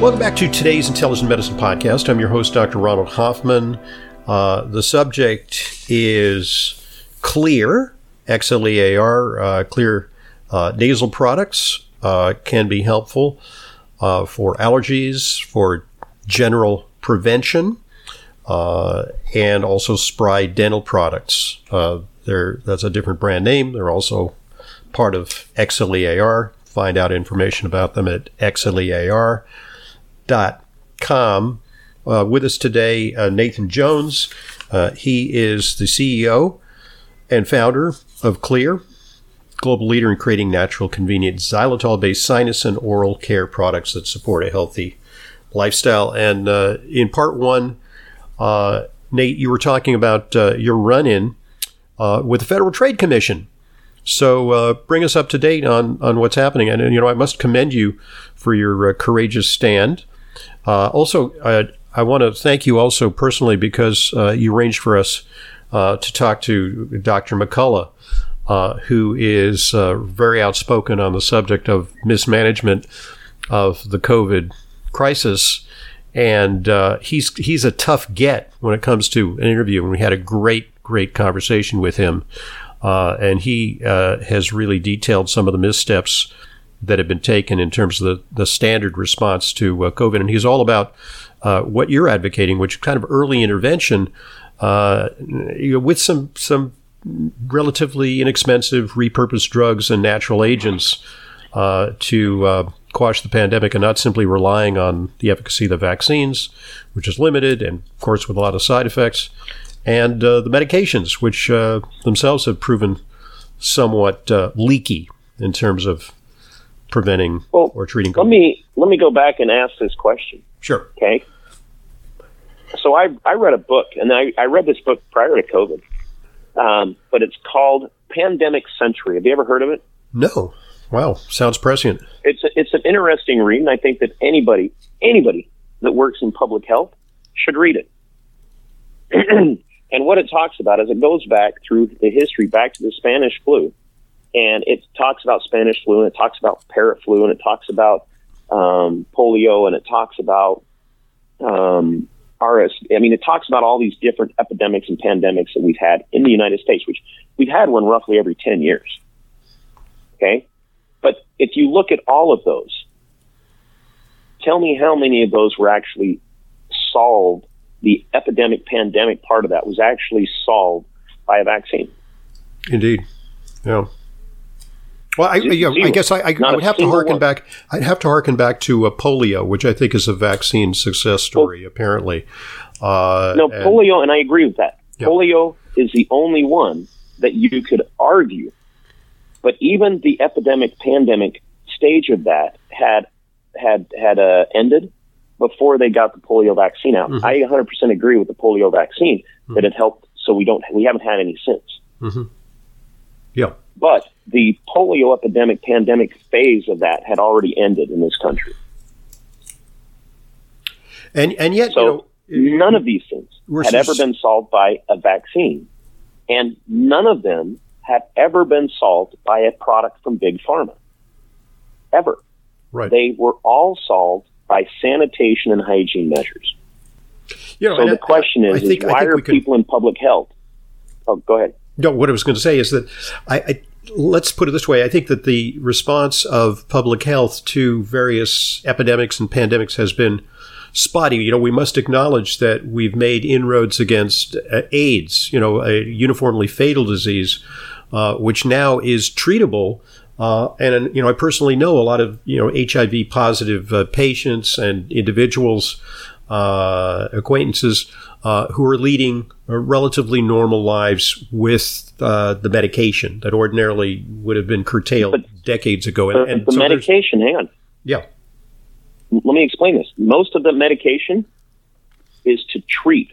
Welcome back to today's Intelligent Medicine Podcast. I'm your host, Dr. Ronald Hoffman. Uh, the subject is Xlear, X L E A R, uh, Xlear uh, nasal products uh, can be helpful uh, for allergies, for general prevention, uh, and also Spry dental products. they're, that's a different brand name. They're also part of XLEAR. Find out information about them at XLEAR.com com. Uh, with us today, uh, Nathan Jones. Uh, he is the CEO and founder of Xlear, global leader in creating natural, convenient xylitol-based sinus and oral care products that support a healthy lifestyle. And uh, in part one, uh, Nate, you were talking about uh, your run-in with the Federal Trade Commission. So bring us up to date on on what's happening. And you know, I must commend you for your courageous stand. Uh, also, I, want to thank you also personally because uh, you arranged for us uh, to talk to Dr. McCullough, uh, who is uh, very outspoken on the subject of mismanagement of the COVID crisis. And uh, he's he's a tough get when it comes to an interview. And we had a great, great conversation with him. and he has really detailed some of the missteps that have been taken in terms of the, the standard response to uh, COVID. And he's all about uh, what you're advocating, which kind of early intervention uh, you know, with some some relatively inexpensive repurposed drugs and natural agents uh, to uh, quash the pandemic and not simply relying on the efficacy of the vaccines, which is limited and, of course, with a lot of side effects, and uh, the medications, which themselves have proven somewhat leaky in terms of preventing well, or treating COVID? Let me let me go back and ask this question. Sure. Okay. So I I read a book, and I, I read this book prior to COVID, um, but it's called Pandemic Century. Have you ever heard of it? No. Wow, sounds prescient. It's a, it's an interesting read, and I think that anybody anybody that works in public health should read it. and what it talks about is it goes back through the history, back to the Spanish flu, and it talks about Spanish flu, and it talks about parrot flu, and it talks about um, polio, and it talks about um, RS. I mean, it talks about all these different epidemics and pandemics that we've had in the United States, which we've had one roughly every 10 years. Okay? But if you look at all of those, tell me how many of those were actually solved. The epidemic pandemic part of that was actually solved by a vaccine. Indeed. Yeah. Well, I, I guess I, I, I would have to harken one. back. I'd have to harken back to uh, polio, which I think is a vaccine success story. Well, apparently, uh, no and, polio, and I agree with that. Yeah. Polio is the only one that you could argue, but even the epidemic pandemic stage of that had had had uh, ended before they got the polio vaccine out. Mm-hmm. I 100% agree with the polio vaccine mm-hmm. that it helped. So we don't we haven't had any since. Mm-hmm. But the polio epidemic pandemic phase of that had already ended in this country. And and yet, so you know, none of these things had ever been solved by a vaccine, and none of them have ever been solved by a product from big pharma. Ever. Right. They were all solved by sanitation and hygiene measures. You know, so the question is, think, is why are people in public health Oh, go ahead. No, what I was going to say is that I, I let's put it this way. I think that the response of public health to various epidemics and pandemics has been spotty. You know, we must acknowledge that we've made inroads against uh, AIDS, you know, a uniformly fatal disease, uh, which now is treatable. Uh, and you know, I personally know a lot of you know HIV positive uh, patients and individuals, uh, acquaintances uh, who are leading relatively normal lives with the medication that ordinarily would have been curtailed but, decades ago. And, and the so medication, hang on. Yeah let me explain this. Most of the medication is to treat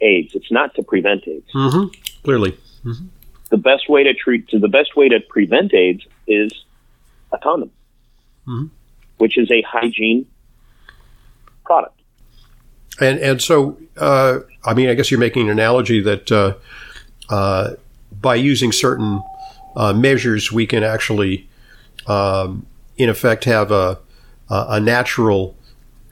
AIDS. It's not to prevent AIDS. Mm-hmm. Clearly, mm-hmm. the best way to treat to the best way to prevent AIDS is a condom, mm-hmm. which is a hygiene product. And and so, uh, I mean, I guess you're making an analogy that uh, uh, by using certain uh, measures, we can actually, um, in effect, have a a natural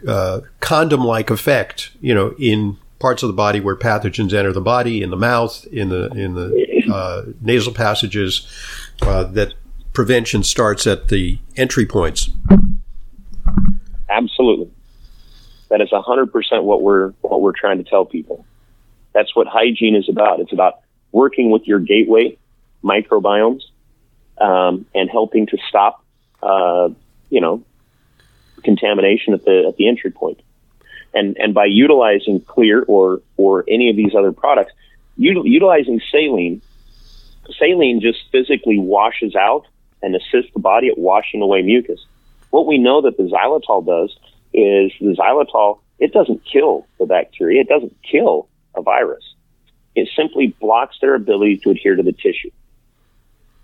uh, condom-like effect, you know, in parts of the body where pathogens enter the body, in the mouth, in the in the uh, nasal passages, that prevention starts at the entry points. Absolutely, that is hundred percent what we're what we're trying to tell people. That's what hygiene is about. It's about working with your gateway microbiomes um, and helping to stop, uh, you know, contamination at the at the entry point. And and by utilizing Xlear or or any of these other products, util, utilizing saline, saline just physically washes out and assists the body at washing away mucus. What we know that the xylitol does is the xylitol it doesn't kill the bacteria, it doesn't kill a virus. It simply blocks their ability to adhere to the tissue.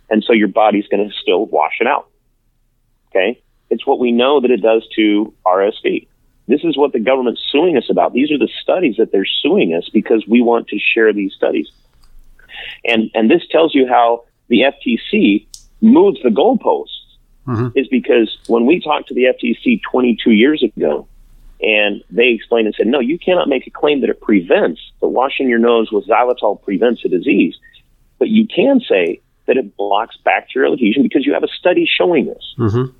And so your body's going to still wash it out. Okay. It's what we know that it does to RSV. This is what the government's suing us about. These are the studies that they're suing us because we want to share these studies. And and this tells you how the FTC moves the goalposts. Mm-hmm. Is because when we talked to the FTC 22 years ago, and they explained and said, no, you cannot make a claim that it prevents, that washing your nose with xylitol prevents a disease. But you can say that it blocks bacterial adhesion because you have a study showing this. Mm-hmm.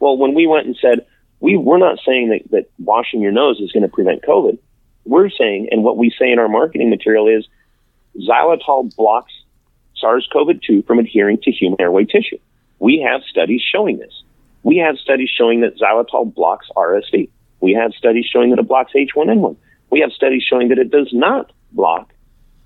Well, when we went and said, we, we're not saying that, that washing your nose is going to prevent COVID. We're saying, and what we say in our marketing material is xylitol blocks SARS CoV 2 from adhering to human airway tissue. We have studies showing this. We have studies showing that xylitol blocks RSV. We have studies showing that it blocks H1N1. We have studies showing that it does not block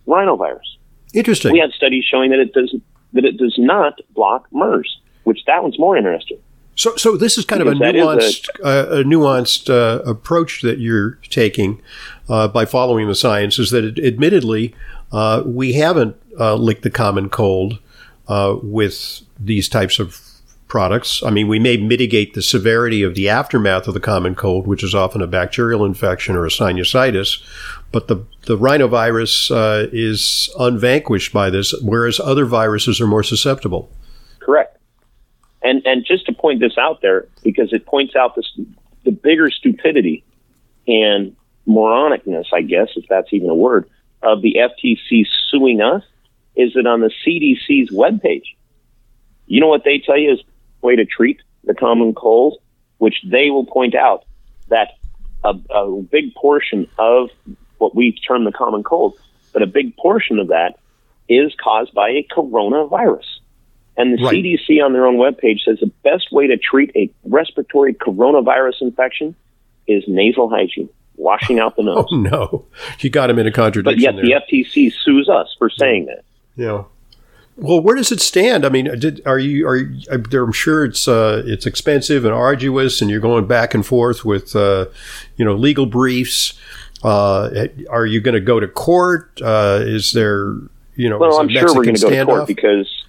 rhinovirus. Interesting. We have studies showing that it does that it does not block MERS, which that one's more interesting. So, so this is kind because of a nuanced, a, uh, a nuanced uh, approach that you're taking uh, by following the science. Is that it, admittedly uh, we haven't uh, licked the common cold uh, with these types of products. I mean, we may mitigate the severity of the aftermath of the common cold, which is often a bacterial infection or a sinusitis, but the the rhinovirus is unvanquished by this, whereas other viruses are more susceptible. Correct. And and just to point this out there, because it points out this the bigger stupidity and moronicness, I guess, if that's even a word, of the FTC suing us, is that on the CDC's webpage, you know what they tell you is way to treat the common cold, which they will point out that a, a big portion of what we term the common cold, but a big portion of that is caused by a coronavirus. And the right. CDC on their own webpage says the best way to treat a respiratory coronavirus infection is nasal hygiene, washing out the oh, nose. Oh, no. You got him in a contradiction. But yet there. the FTC sues us for saying that. Yeah. Well, where does it stand? I mean, did, are you are you, I'm sure it's uh, it's expensive and arduous, and you're going back and forth with uh, you know legal briefs. Uh, are you going to go to court? Uh, is there you know? Well, I'm sure we're going to go to court because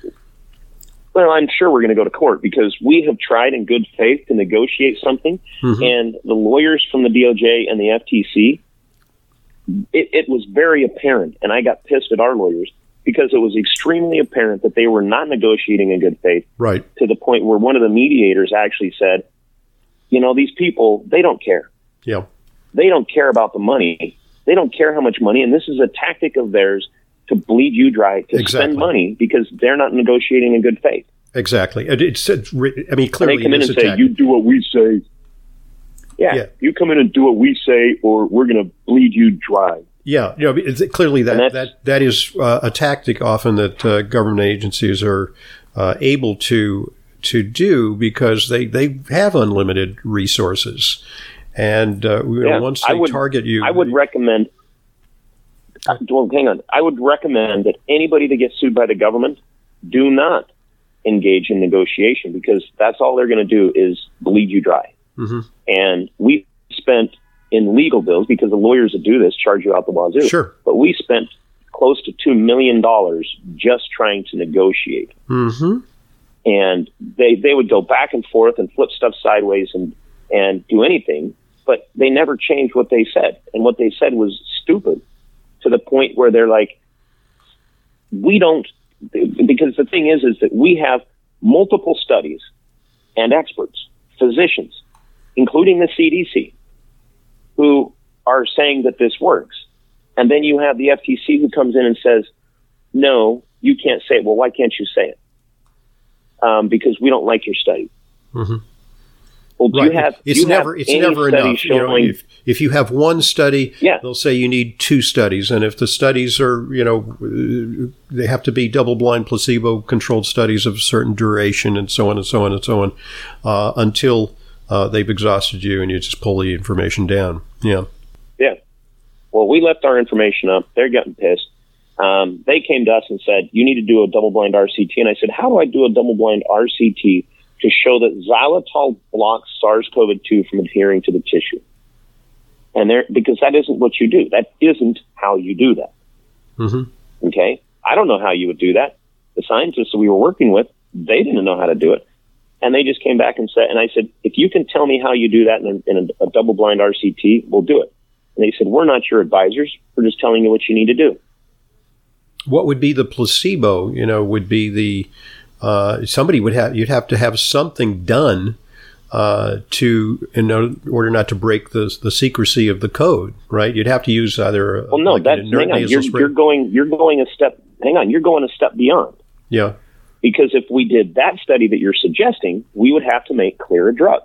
well, I'm sure we're going to go to court because we have tried in good faith to negotiate something, mm-hmm. and the lawyers from the DOJ and the FTC, it, it was very apparent, and I got pissed at our lawyers because it was extremely apparent that they were not negotiating in good faith. Right. To the point where one of the mediators actually said, you know, these people, they don't care. Yeah. They don't care about the money. They don't care how much money. And this is a tactic of theirs to bleed you dry to Exactly. spend money because they're not negotiating in good faith. Exactly. And It's, it's I mean, And clearly they come in and say, "You do what we say." Yeah, Yeah. you come in and do what we say, or we're going to bleed you dry. Yeah, you know, it's, clearly that that that is uh, a tactic often that uh, government agencies are uh, able to to do because they they have unlimited resources, and uh, you know, Yeah, once I they would- target you, I would recommend. uh, Well, hang on. I would recommend that anybody that gets sued by the government do not engage in negotiation because that's all they're going to do is bleed you dry. Mhm. And we spent in legal bills because the lawyers that do this charge you out the wazoo. Sure. But we spent close to two million dollars just trying to negotiate hmm and they they would go back and forth and flip stuff sideways and and do anything, but they never changed what they said, and what they said was stupid to the point where they're like, we don't because the thing is is that we have multiple studies and experts, physicians, including the CDC, who are saying that this works, and then you have the FTC who comes in and says, no, you can't say it. Well, why can't you say it? um, because we don't like your study. Mhm. Well, do Right. you have? it's never it's never enough. You know, if if you have one study, Yeah. they'll say you need two studies, and if the studies are you know they have to be double blind placebo controlled studies of a certain duration, and so on and so on and so on, uh, until uh, they've exhausted you, and you just pull the information down. Yeah. yeah. Well, we left our information up. They're getting pissed. Um, they came to us and said, "You need to do a double-blind RCT." And I said, "How do I do a double-blind RCT to show that xylitol blocks SARS-CoV-2 from adhering to the tissue?" And there, because that isn't what you do. That isn't how you do that. hmm Okay. I don't know how you would do that. The scientists that we were working with, they didn't know how to do it. And they just came back and said, and I said, if you can tell me how you do that in a, in a, a double blind RCT, we'll do it. And they said, we're not your advisors. We're just telling you what you need to do. What would be the placebo? You know, would be the uh, somebody would have you'd have to have something done uh, to in order not to break the the secrecy of the code, right? You'd have to use either a, Well, no, like that's, hang on. You're, you're going, you're going a step, hang on, you're going a step beyond. yeah, Because if we did that study that you're suggesting, we would have to make Xlear a drug.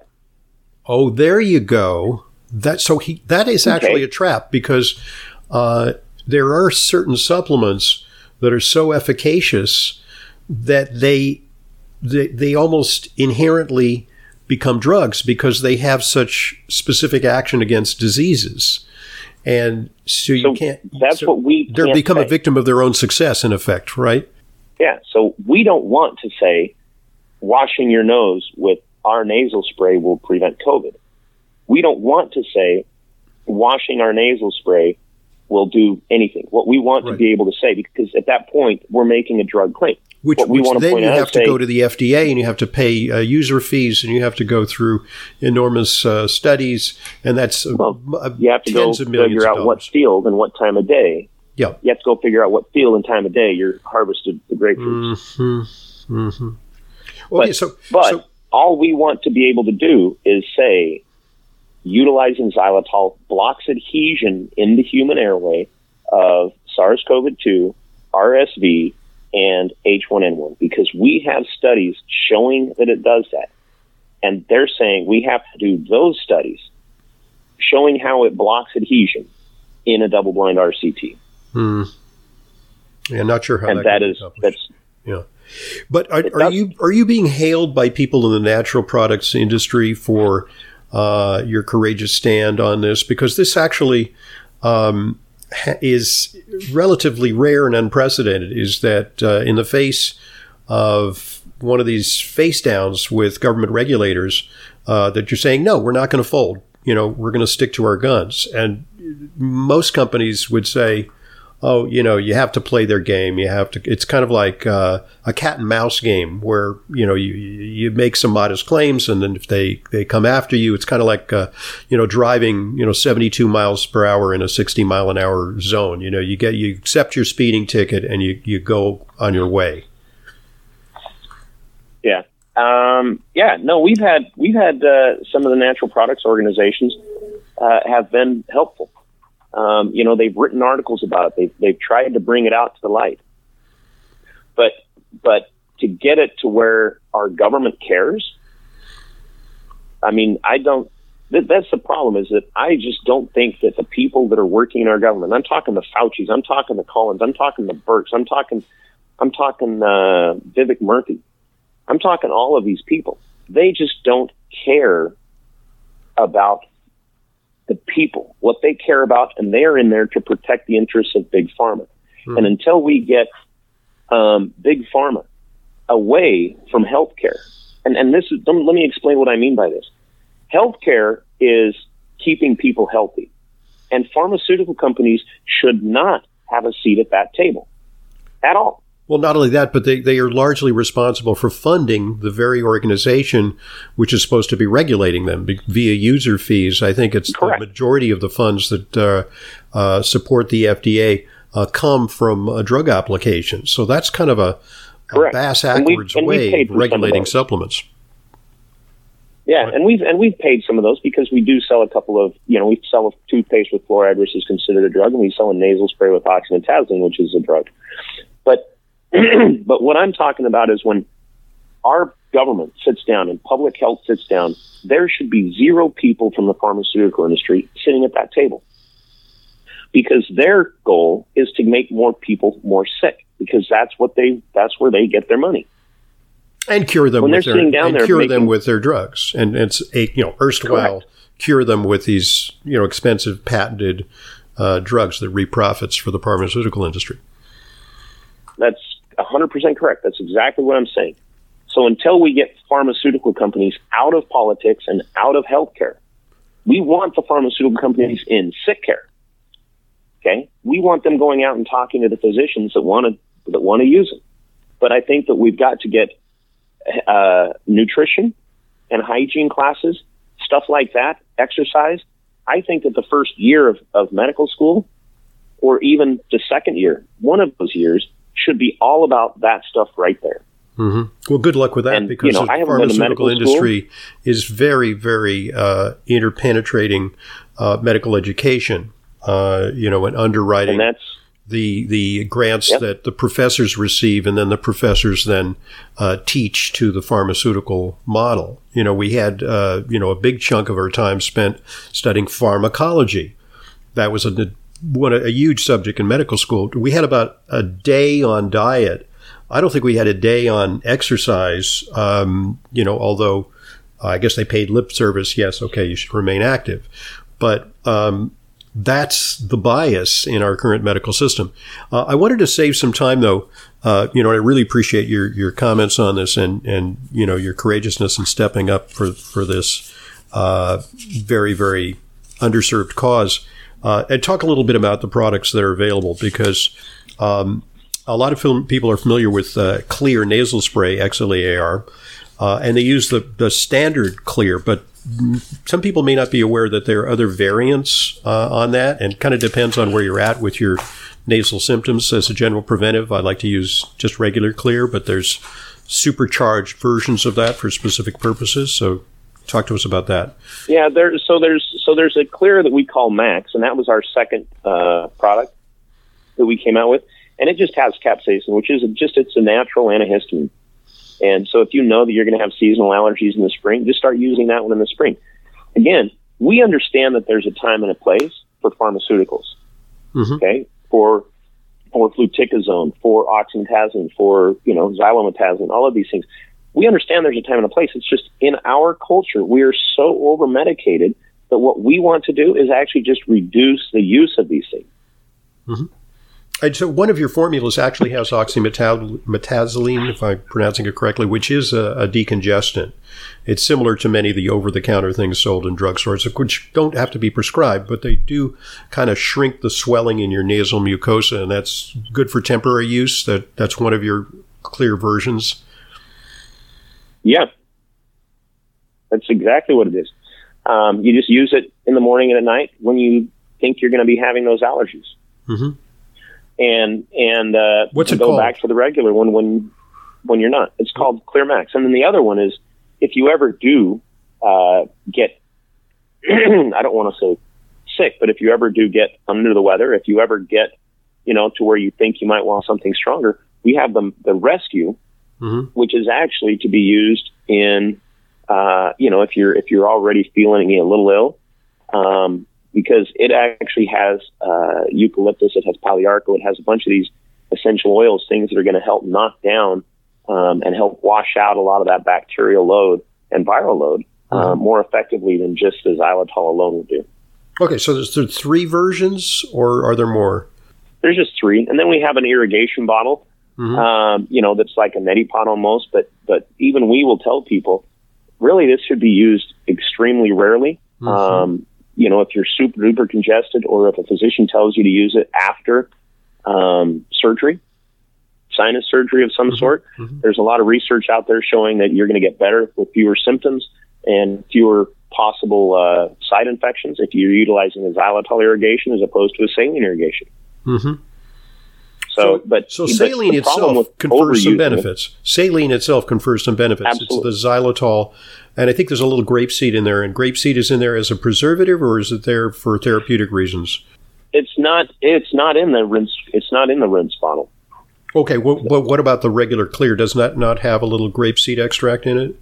Oh, there you go. That so he that is actually Okay. a trap because uh, there are certain supplements that are so efficacious that they they, they almost inherently become drugs because they have such specific action against diseases, and so you So can't. That's so what we They become say. a victim of their own success, in effect, right? Yeah. So we don't want to say washing your nose with our nasal spray will prevent COVID. We don't want to say washing our nasal spray will do anything. What we want Right. to be able to say, because at that point we're making a drug claim. Which, What we which wanna then point you have to say- go to the FDA and you have to pay uh, user fees and you have to go through enormous uh, studies and that's uh, Well, uh, You have to go of millions figure out what field and what time of day. Yeah. You have to go figure out what field and time of day you're harvested the grapefruits. hmm hmm Okay, so, But so all we want to be able to do is say utilizing xylitol blocks adhesion in the human airway of SARS-CoV-2, RSV, and H1N1 because we have studies showing that it does that. And they're saying we have to do those studies showing how it blocks adhesion in a double-blind RCT. Hmm. yeah, not sure how and that, that is that's But are, are you are you being hailed by people in the natural products industry for uh, your courageous stand on this? Because this actually um, ha- is relatively rare and unprecedented. Is that uh, in the face of one of these face downs with government regulators, uh, that you're saying no, we're not going to fold. You know, we're going to stick to our guns. And most companies would say, oh, you know, you have to play their game. You have to. It's kind of like uh, a cat and mouse game where you know you you make some modest claims, and then if they they come after you, it's kind of like uh, you know driving you know 72 miles per hour in a 60 mile an hour zone. You know, you get you accept your speeding ticket and you you go on your way. Yeah. Um, yeah. No, we've had we've had uh, some of the natural products organizations uh, have been helpful. Um, you know, they've written articles about it. They've they've tried to bring it out to the light. But but to get it to where our government cares, I mean, I don't. That, that's the problem. Is that I just don't think that the people that are working in our government. I'm talking the Fauci's. I'm talking the Collins. I'm talking the Birx. I'm talking. I'm talking uh, Vivek Murthy. I'm talking all of these people. They just don't care about the people, what they care about, and they're in there to protect the interests of big pharma. Hmm. And until we get um, big pharma away from healthcare, and and this is let me explain what I mean by this. Healthcare is keeping people healthy, and pharmaceutical companies should not have a seat at that table at all. Well, not only that, but they, they are largely responsible for funding the very organization which is supposed to be regulating them via user fees. I think it's Correct. the majority of the funds that uh, uh, support the FDA uh, come from a drug application. So that's kind of a, a bass backwards way of regulating supplements. Yeah, and we've and we've paid some of those because we do sell a couple of you know we sell a toothpaste with fluoride, which is considered a drug, and we sell a nasal spray with oxymetazoline, which is a drug. But but what I'm talking about is when our government sits down and public health sits down, there should be zero people from the pharmaceutical industry sitting at that table. Because their goal is to make more people more sick because that's what they that's where they get their money. And cure them when with their, and cure making, them with their drugs. And it's a you know, erstwhile correct. cure them with these, you know, expensive patented uh, drugs that reap profits for the pharmaceutical industry. That's 100% correct. That's exactly what I'm saying. So until we get pharmaceutical companies out of politics and out of healthcare, we want the pharmaceutical companies in sick care. Okay, we want them going out and talking to the physicians that want to that want to use them. But I think that we've got to get uh, nutrition and hygiene classes, stuff like that, exercise. I think that the first year of, of medical school, or even the second year, one of those years, should be all about that stuff right there. Mm-hmm. Well, good luck with that and, because you know, the pharmaceutical industry school. is very, very uh, interpenetrating uh, medical education. Uh, you know, and underwriting. And the the grants yep. that the professors receive, and then the professors then uh, teach to the pharmaceutical model. You know, we had uh, you know a big chunk of our time spent studying pharmacology. That was a one a huge subject in medical school. We had about a day on diet. I don't think we had a day on exercise. Um, you know, although uh, I guess they paid lip service. Yes, okay, you should remain active, but um, that's the bias in our current medical system. Uh, I wanted to save some time, though. Uh, you know, I really appreciate your your comments on this and and you know your courageousness in stepping up for for this uh, very very underserved cause. Uh, and talk a little bit about the products that are available because um, a lot of people are familiar with uh, Xlear nasal spray, XLEAR, uh, and they use the, the standard Xlear, but some people may not be aware that there are other variants uh, on that, and kind of depends on where you're at with your nasal symptoms. As a general preventive, I like to use just regular Xlear, but there's supercharged versions of that for specific purposes. So Talk to us about that. Yeah, there's so there's so there's a Xlear that we call Max, and that was our second uh, product that we came out with, and it just has capsaicin, which is just it's a natural antihistamine. And so if you know that you're going to have seasonal allergies in the spring, just start using that one in the spring. Again, we understand that there's a time and a place for pharmaceuticals. Mm-hmm. Okay, for for fluticasone, for oxymetazoline, for you know xylometazoline, all of these things we understand there's a time and a place. It's just in our culture, we are so over medicated that what we want to do is actually just reduce the use of these things. Mm-hmm. And so one of your formulas actually has oxymetazoline, if I'm pronouncing it correctly, which is a, a decongestant. It's similar to many of the over-the-counter things sold in drugstores, which don't have to be prescribed, but they do kind of shrink the swelling in your nasal mucosa, and that's good for temporary use. That that's one of your Xlear versions. Yeah, that's exactly what it is. Um, you just use it in the morning and at night when you think you're going to be having those allergies. Mm-hmm. And and uh, what's it go called? back to the regular one when when you're not. It's called Xlear Max. And then the other one is if you ever do uh, get, I don't want to say sick, but if you ever do get under the weather, if you ever get, you know, to where you think you might want something stronger, we have the, the rescue, Mhm. which is actually to be used in, uh, you know, if you're, if you're already feeling a little ill, um, because it actually has, uh, eucalyptus, it has polyarco, it has a bunch of these essential oils, things that are going to help knock down, um, and help wash out a lot of that bacterial load and viral load, uh, more effectively than just the xylitol alone would do. Okay, so there's there three versions, or are there more? There's just three, and then we have an irrigation bottle. Mhm. Um, you know, that's like a neti pot almost. But but even we will tell people, really, this should be used extremely rarely. Mhm. Um, you know, if you're super duper congested, or if a physician tells you to use it after um, surgery, sinus surgery of some sort. Mhm. There's a lot of research out there showing that you're going to get better with fewer symptoms and fewer possible uh, side infections if you're utilizing a xylitol irrigation as opposed to a saline irrigation. So, but So saline the itself confers some it- benefits. Saline itself confers some benefits. Absolutely. It's the xylitol, and I think there's a little grapeseed in there. And grapeseed is in there as a preservative, or is it there for therapeutic reasons? It's not. It's not in the rinse. It's not in the rinse bottle. Okay, well, but what about the regular Xlear? Does that not have a little grapeseed extract in it?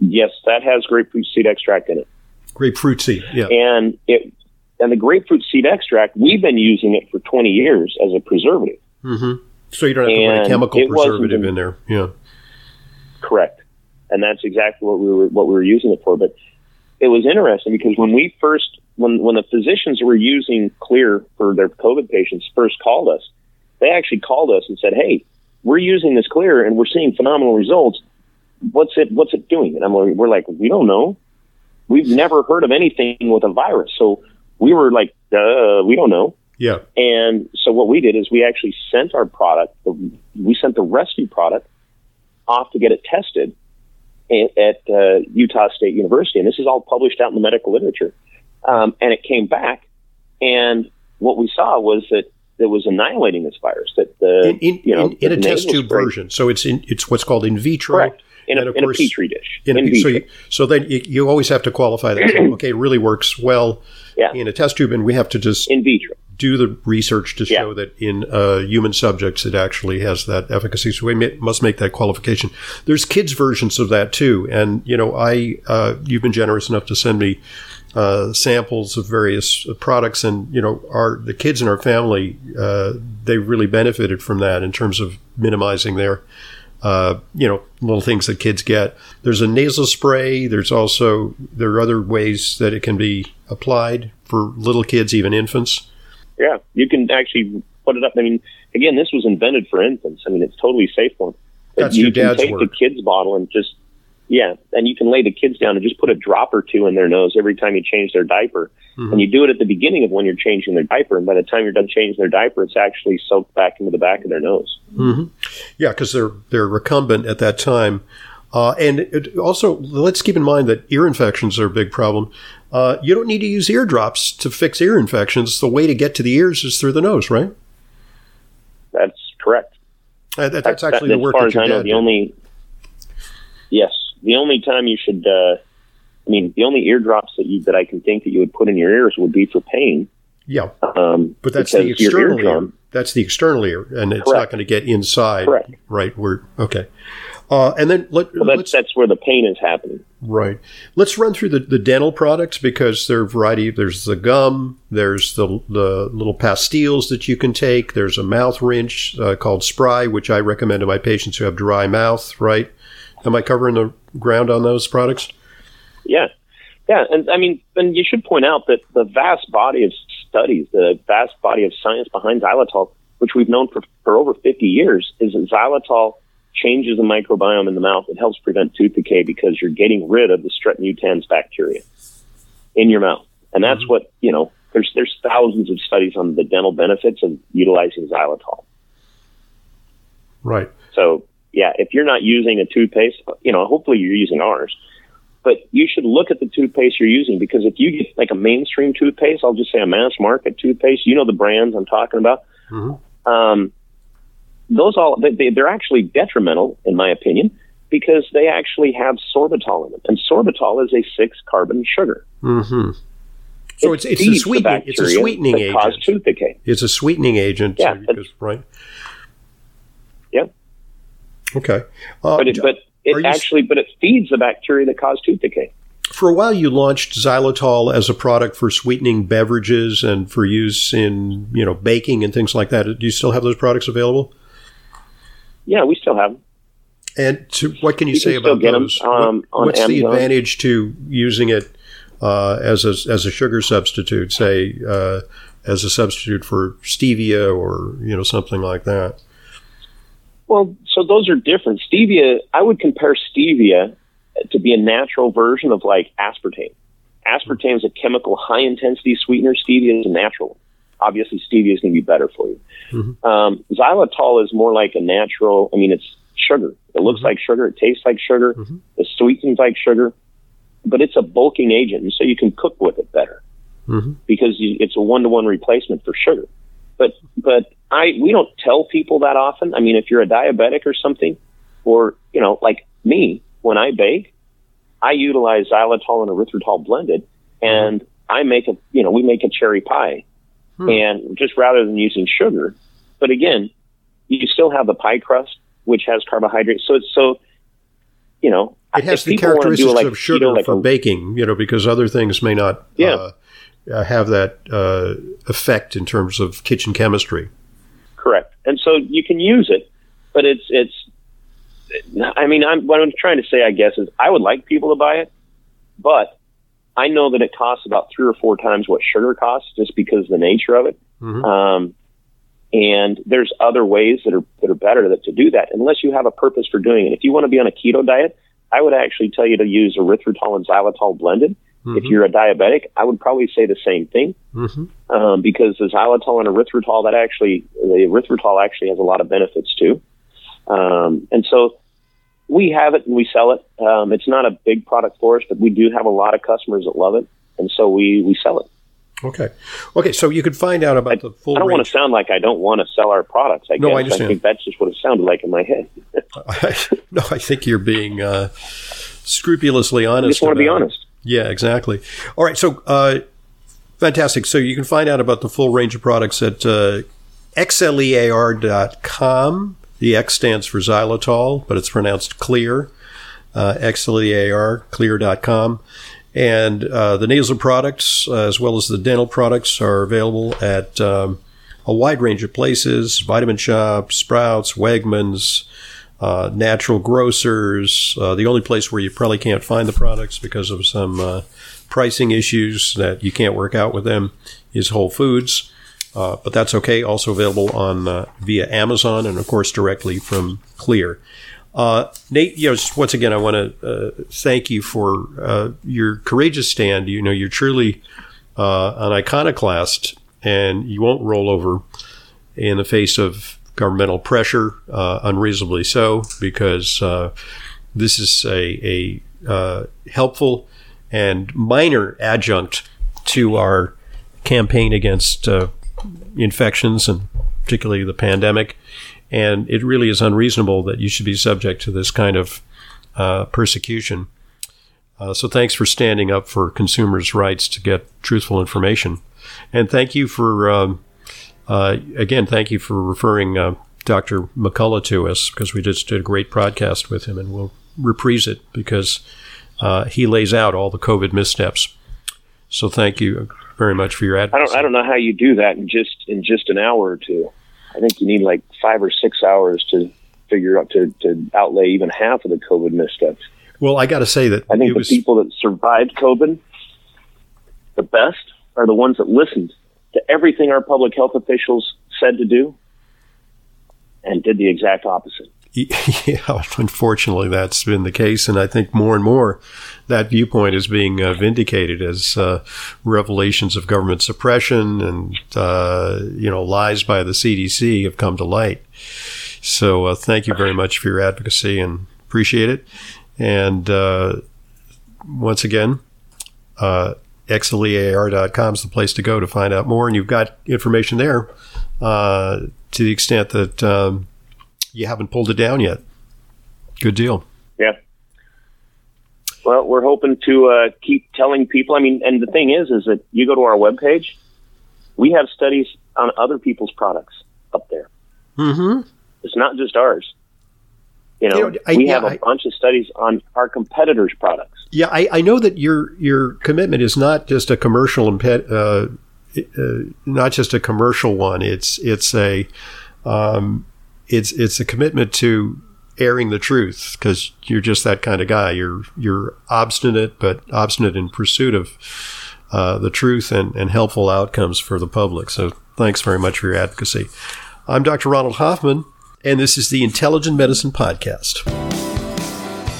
Yes, that has grapefruit seed extract in it, Grapefruit seed, yeah. and it and the grapefruit seed extract. We've been using it for 20 years as a preservative. Hmm So you don't have to put a chemical preservative in- there. Yeah. Correct. And that's exactly what we were what we were using it for. But it was interesting because when we first when when the physicians were using Xlear for their COVID patients first called us, they actually called us and said, Hey, we're using this Xlear and we're seeing phenomenal results. What's it what's it doing? And I'm like, we're like, we don't know. We've never heard of anything with a virus. So we were like, uh, we don't know. Yeah. And so what we did is we actually sent our product, we sent the rescue product off to get it tested at, at uh, Utah State University. And this is all published out in the medical literature. Um, and it came back, and what we saw was that it was annihilating this virus. That the In, in, you know in, in a test tube spray- version. So it's in it's what's called in vitro. correct in a, in a petri dish. In a, so, you, so then you, you always have to qualify that. Okay, it really works well Yeah. in a test tube, and we have to just in vitro. Do the research to Yeah. show that in uh, human subjects it actually has that efficacy. So we ma- must make that qualification. There's kids versions of that too, and you know, I uh, you've been generous enough to send me uh, samples of various products, and you know, our the kids in our family uh, they really benefited from that in terms of minimizing their uh, you know, little things that kids get. There's a nasal spray. There's also there are other ways that it can be applied for little kids, even infants. Yeah, you can actually put it up. I mean, again, this was invented for infants. I mean, it's totally safe for them. That's you your can dad's take work. the kids' bottle and just yeah, and you can lay the kids down and just put a drop or two in their nose every time you change their diaper. Mhm. And you do it at the beginning of when you're changing their diaper, and by the time you're done changing their diaper, it's actually soaked back into the back of their nose. hmm Yeah, because they're they're recumbent at that time. Uh, and it, also, let's keep in mind that ear infections are a big problem. Uh, you don't need to use eardrops to fix ear infections. The way to get to the ears is through the nose, right? That's correct. Uh, that, that's That- actually the as work that as your I know, dad the did. only yes, the only time you should. Uh, I mean, the only eardrops that you that I can think that you would put in your ears would be for pain. yeah, Um, but that's the external ear. eardrum- That's the external ear, and it's not going to get inside. Correct. Right. We're okay. Uh, and then let, Well, that's let's that's where the pain is happening. Right. Let's run through the, the dental products because there are a variety. There's the gum. There's the the little pastilles that you can take. There's a mouth rinse uh, called Spry, which I recommend to my patients who have dry mouth. Right. Am I covering the ground on those products? Yeah, yeah, and I mean, and you should point out that the vast body of studies, the vast body of science behind xylitol, which we've known for, for over 50 years, is that xylitol changes the microbiome in the mouth. It helps prevent tooth decay because you're getting rid of the strep mutans bacteria in your mouth, and that's mm-hmm. what you know. There's there's thousands of studies on the dental benefits of utilizing xylitol. Right. So yeah, if you're not using a toothpaste, you know, hopefully you're using ours. But you should look at the toothpaste you're using because if you get like a mainstream toothpaste, I'll just say a mass market toothpaste, you know the brands I'm talking about. Mhm. Um, those all they, they- they're actually detrimental in my opinion because they actually have sorbitol in them, and sorbitol is a six carbon sugar. hmm So it's it's a sweetening it's a sweetening that cause agent. tooth decay. It's a sweetening agent. Yeah, because- right. Yep. Okay. Uh, But it, but it actually, but it feeds the bacteria that cause tooth decay. for a while, you launched xylitol as a product for sweetening beverages and for use in you know baking and things like that. Do you still have those products available? Yeah, we still have them. And to, what can you You say can still about those? um, What- what's the advantage to using it uh, as a as a sugar substitute, say uh, as a substitute for stevia or you know something like that? Well, so those are different. Stevia, I would compare stevia to be a natural version of like aspartame. Aspartame is a chemical high intensity sweetener. Stevia is a natural. one. Obviously, stevia is going to be better for you. Um, xylitol is more like a natural. I mean, it's sugar. It looks like sugar. It tastes like sugar. It sweetens like sugar, but it's a bulking agent, so you can cook with it better Mhm. because you, it's a one to one replacement for sugar. But but I we don't tell people that often. I mean, if you're a diabetic or something, or you know, like me, when I bake, I utilize xylitol and erythritol blended, and I make a you know we make a cherry pie, and just rather than using sugar, but again, you still have the pie crust which has carbohydrates. So it's so you know It has the characteristics like, of sugar like for a- baking, you know, because other things may not Yeah. uh, have that uh, effect in terms of kitchen chemistry. Correct. And so you can use it, but it's it's. I mean, I'm what I'm trying to say, I guess, is I would like people to buy it, but I know that it costs about three or four times what sugar costs, just because of the nature of it. Mhm. Um, and there's other ways that are that are better that, to do that, unless you have a purpose for doing it. If you want to be on a keto diet, I would actually tell you to use erythritol and xylitol blended. If you're a diabetic, I would probably say the same thing hmm um, because the xylitol and erythritol that actually the erythritol actually has a lot of benefits too, um, and so we have it and we sell it. Um, it's not a big product for us, but we do have a lot of customers that love it, and so we we sell it. Okay. Okay. So you could find out about the full I don't want to sound like I don't want to sell our products. I No, guess I understand. think that's just what it sounded like in my head. no, I think you're being uh, scrupulously honest. I just want to be honest. Yeah, exactly. All right, so uh, fantastic. So you can find out about the full range of products at uh, xlear.com. The X stands for xylitol, but it's pronounced clear. Uh, xlear, clear.com. And uh, the nasal products, uh, as well as the dental products, are available at um, a wide range of places Vitamin Shoppe, Sprouts, Wegmans, uh, natural grocers. Uh, the only place where you probably can't find the products because of some uh, pricing issues that you can't work out with them is Whole Foods. Uh, but that's okay. Also available on uh, via Amazon and of course directly from Xlear. Uh, Nate, you know, once again, I want to thank you for uh, your courageous stand. You know, you're truly uh, an iconoclast, and you won't roll over in the face of governmental pressure, uh, unreasonably so, because uh, this is a, a uh, helpful and minor adjunct to our campaign against uh, infections and particularly the pandemic. And it really is unreasonable that you should be subject to this kind of uh, persecution. Uh, so thanks for standing up for consumers' rights to get truthful information. And thank you for, um, uh, again, thank you for referring uh, Dr. McCullough to us because we just did a great podcast with him and we'll reprise it because uh, he lays out all the COVID missteps. So thank you very much for your I don't I don't know how you do that in just in just an hour or two. I think you need like five or six hours to figure out to, to outlay even half of the COVID missteps. Well, I got to say that I think the was people that survived COVID the best are the ones that listened to everything our public health officials said to do and did the exact opposite. Yeah, unfortunately, that's been the case, and I think more and more that viewpoint is being uh, vindicated as uh, revelations of government suppression and uh, you know lies by the CDC have come to light. So, uh, thank you very much for your advocacy and appreciate it. And uh, once again, uh, xlear.com is the place to go to find out more, and you've got information there uh, to the extent that. Um, you haven't pulled it down yet. Good deal. Yeah. Well, we're hoping to uh, keep telling people. I mean, and the thing is, is that you go to our webpage, we have studies on other people's products up there. Mm-hmm. It's not just ours. You know, You know, I- we yeah, have a I- bunch of studies on our competitors' products. Yeah, I, I know that your your commitment is not just a commercial imped, uh, uh, not just a commercial one. It's it's a um, it's it's a commitment to airing the truth because you're just that kind of guy. You're you're obstinate, but obstinate in pursuit of uh, the truth and, and helpful outcomes for the public. So thanks very much for your advocacy. I'm Dr. Ronald Hoffman, and this is the Intelligent Medicine Podcast.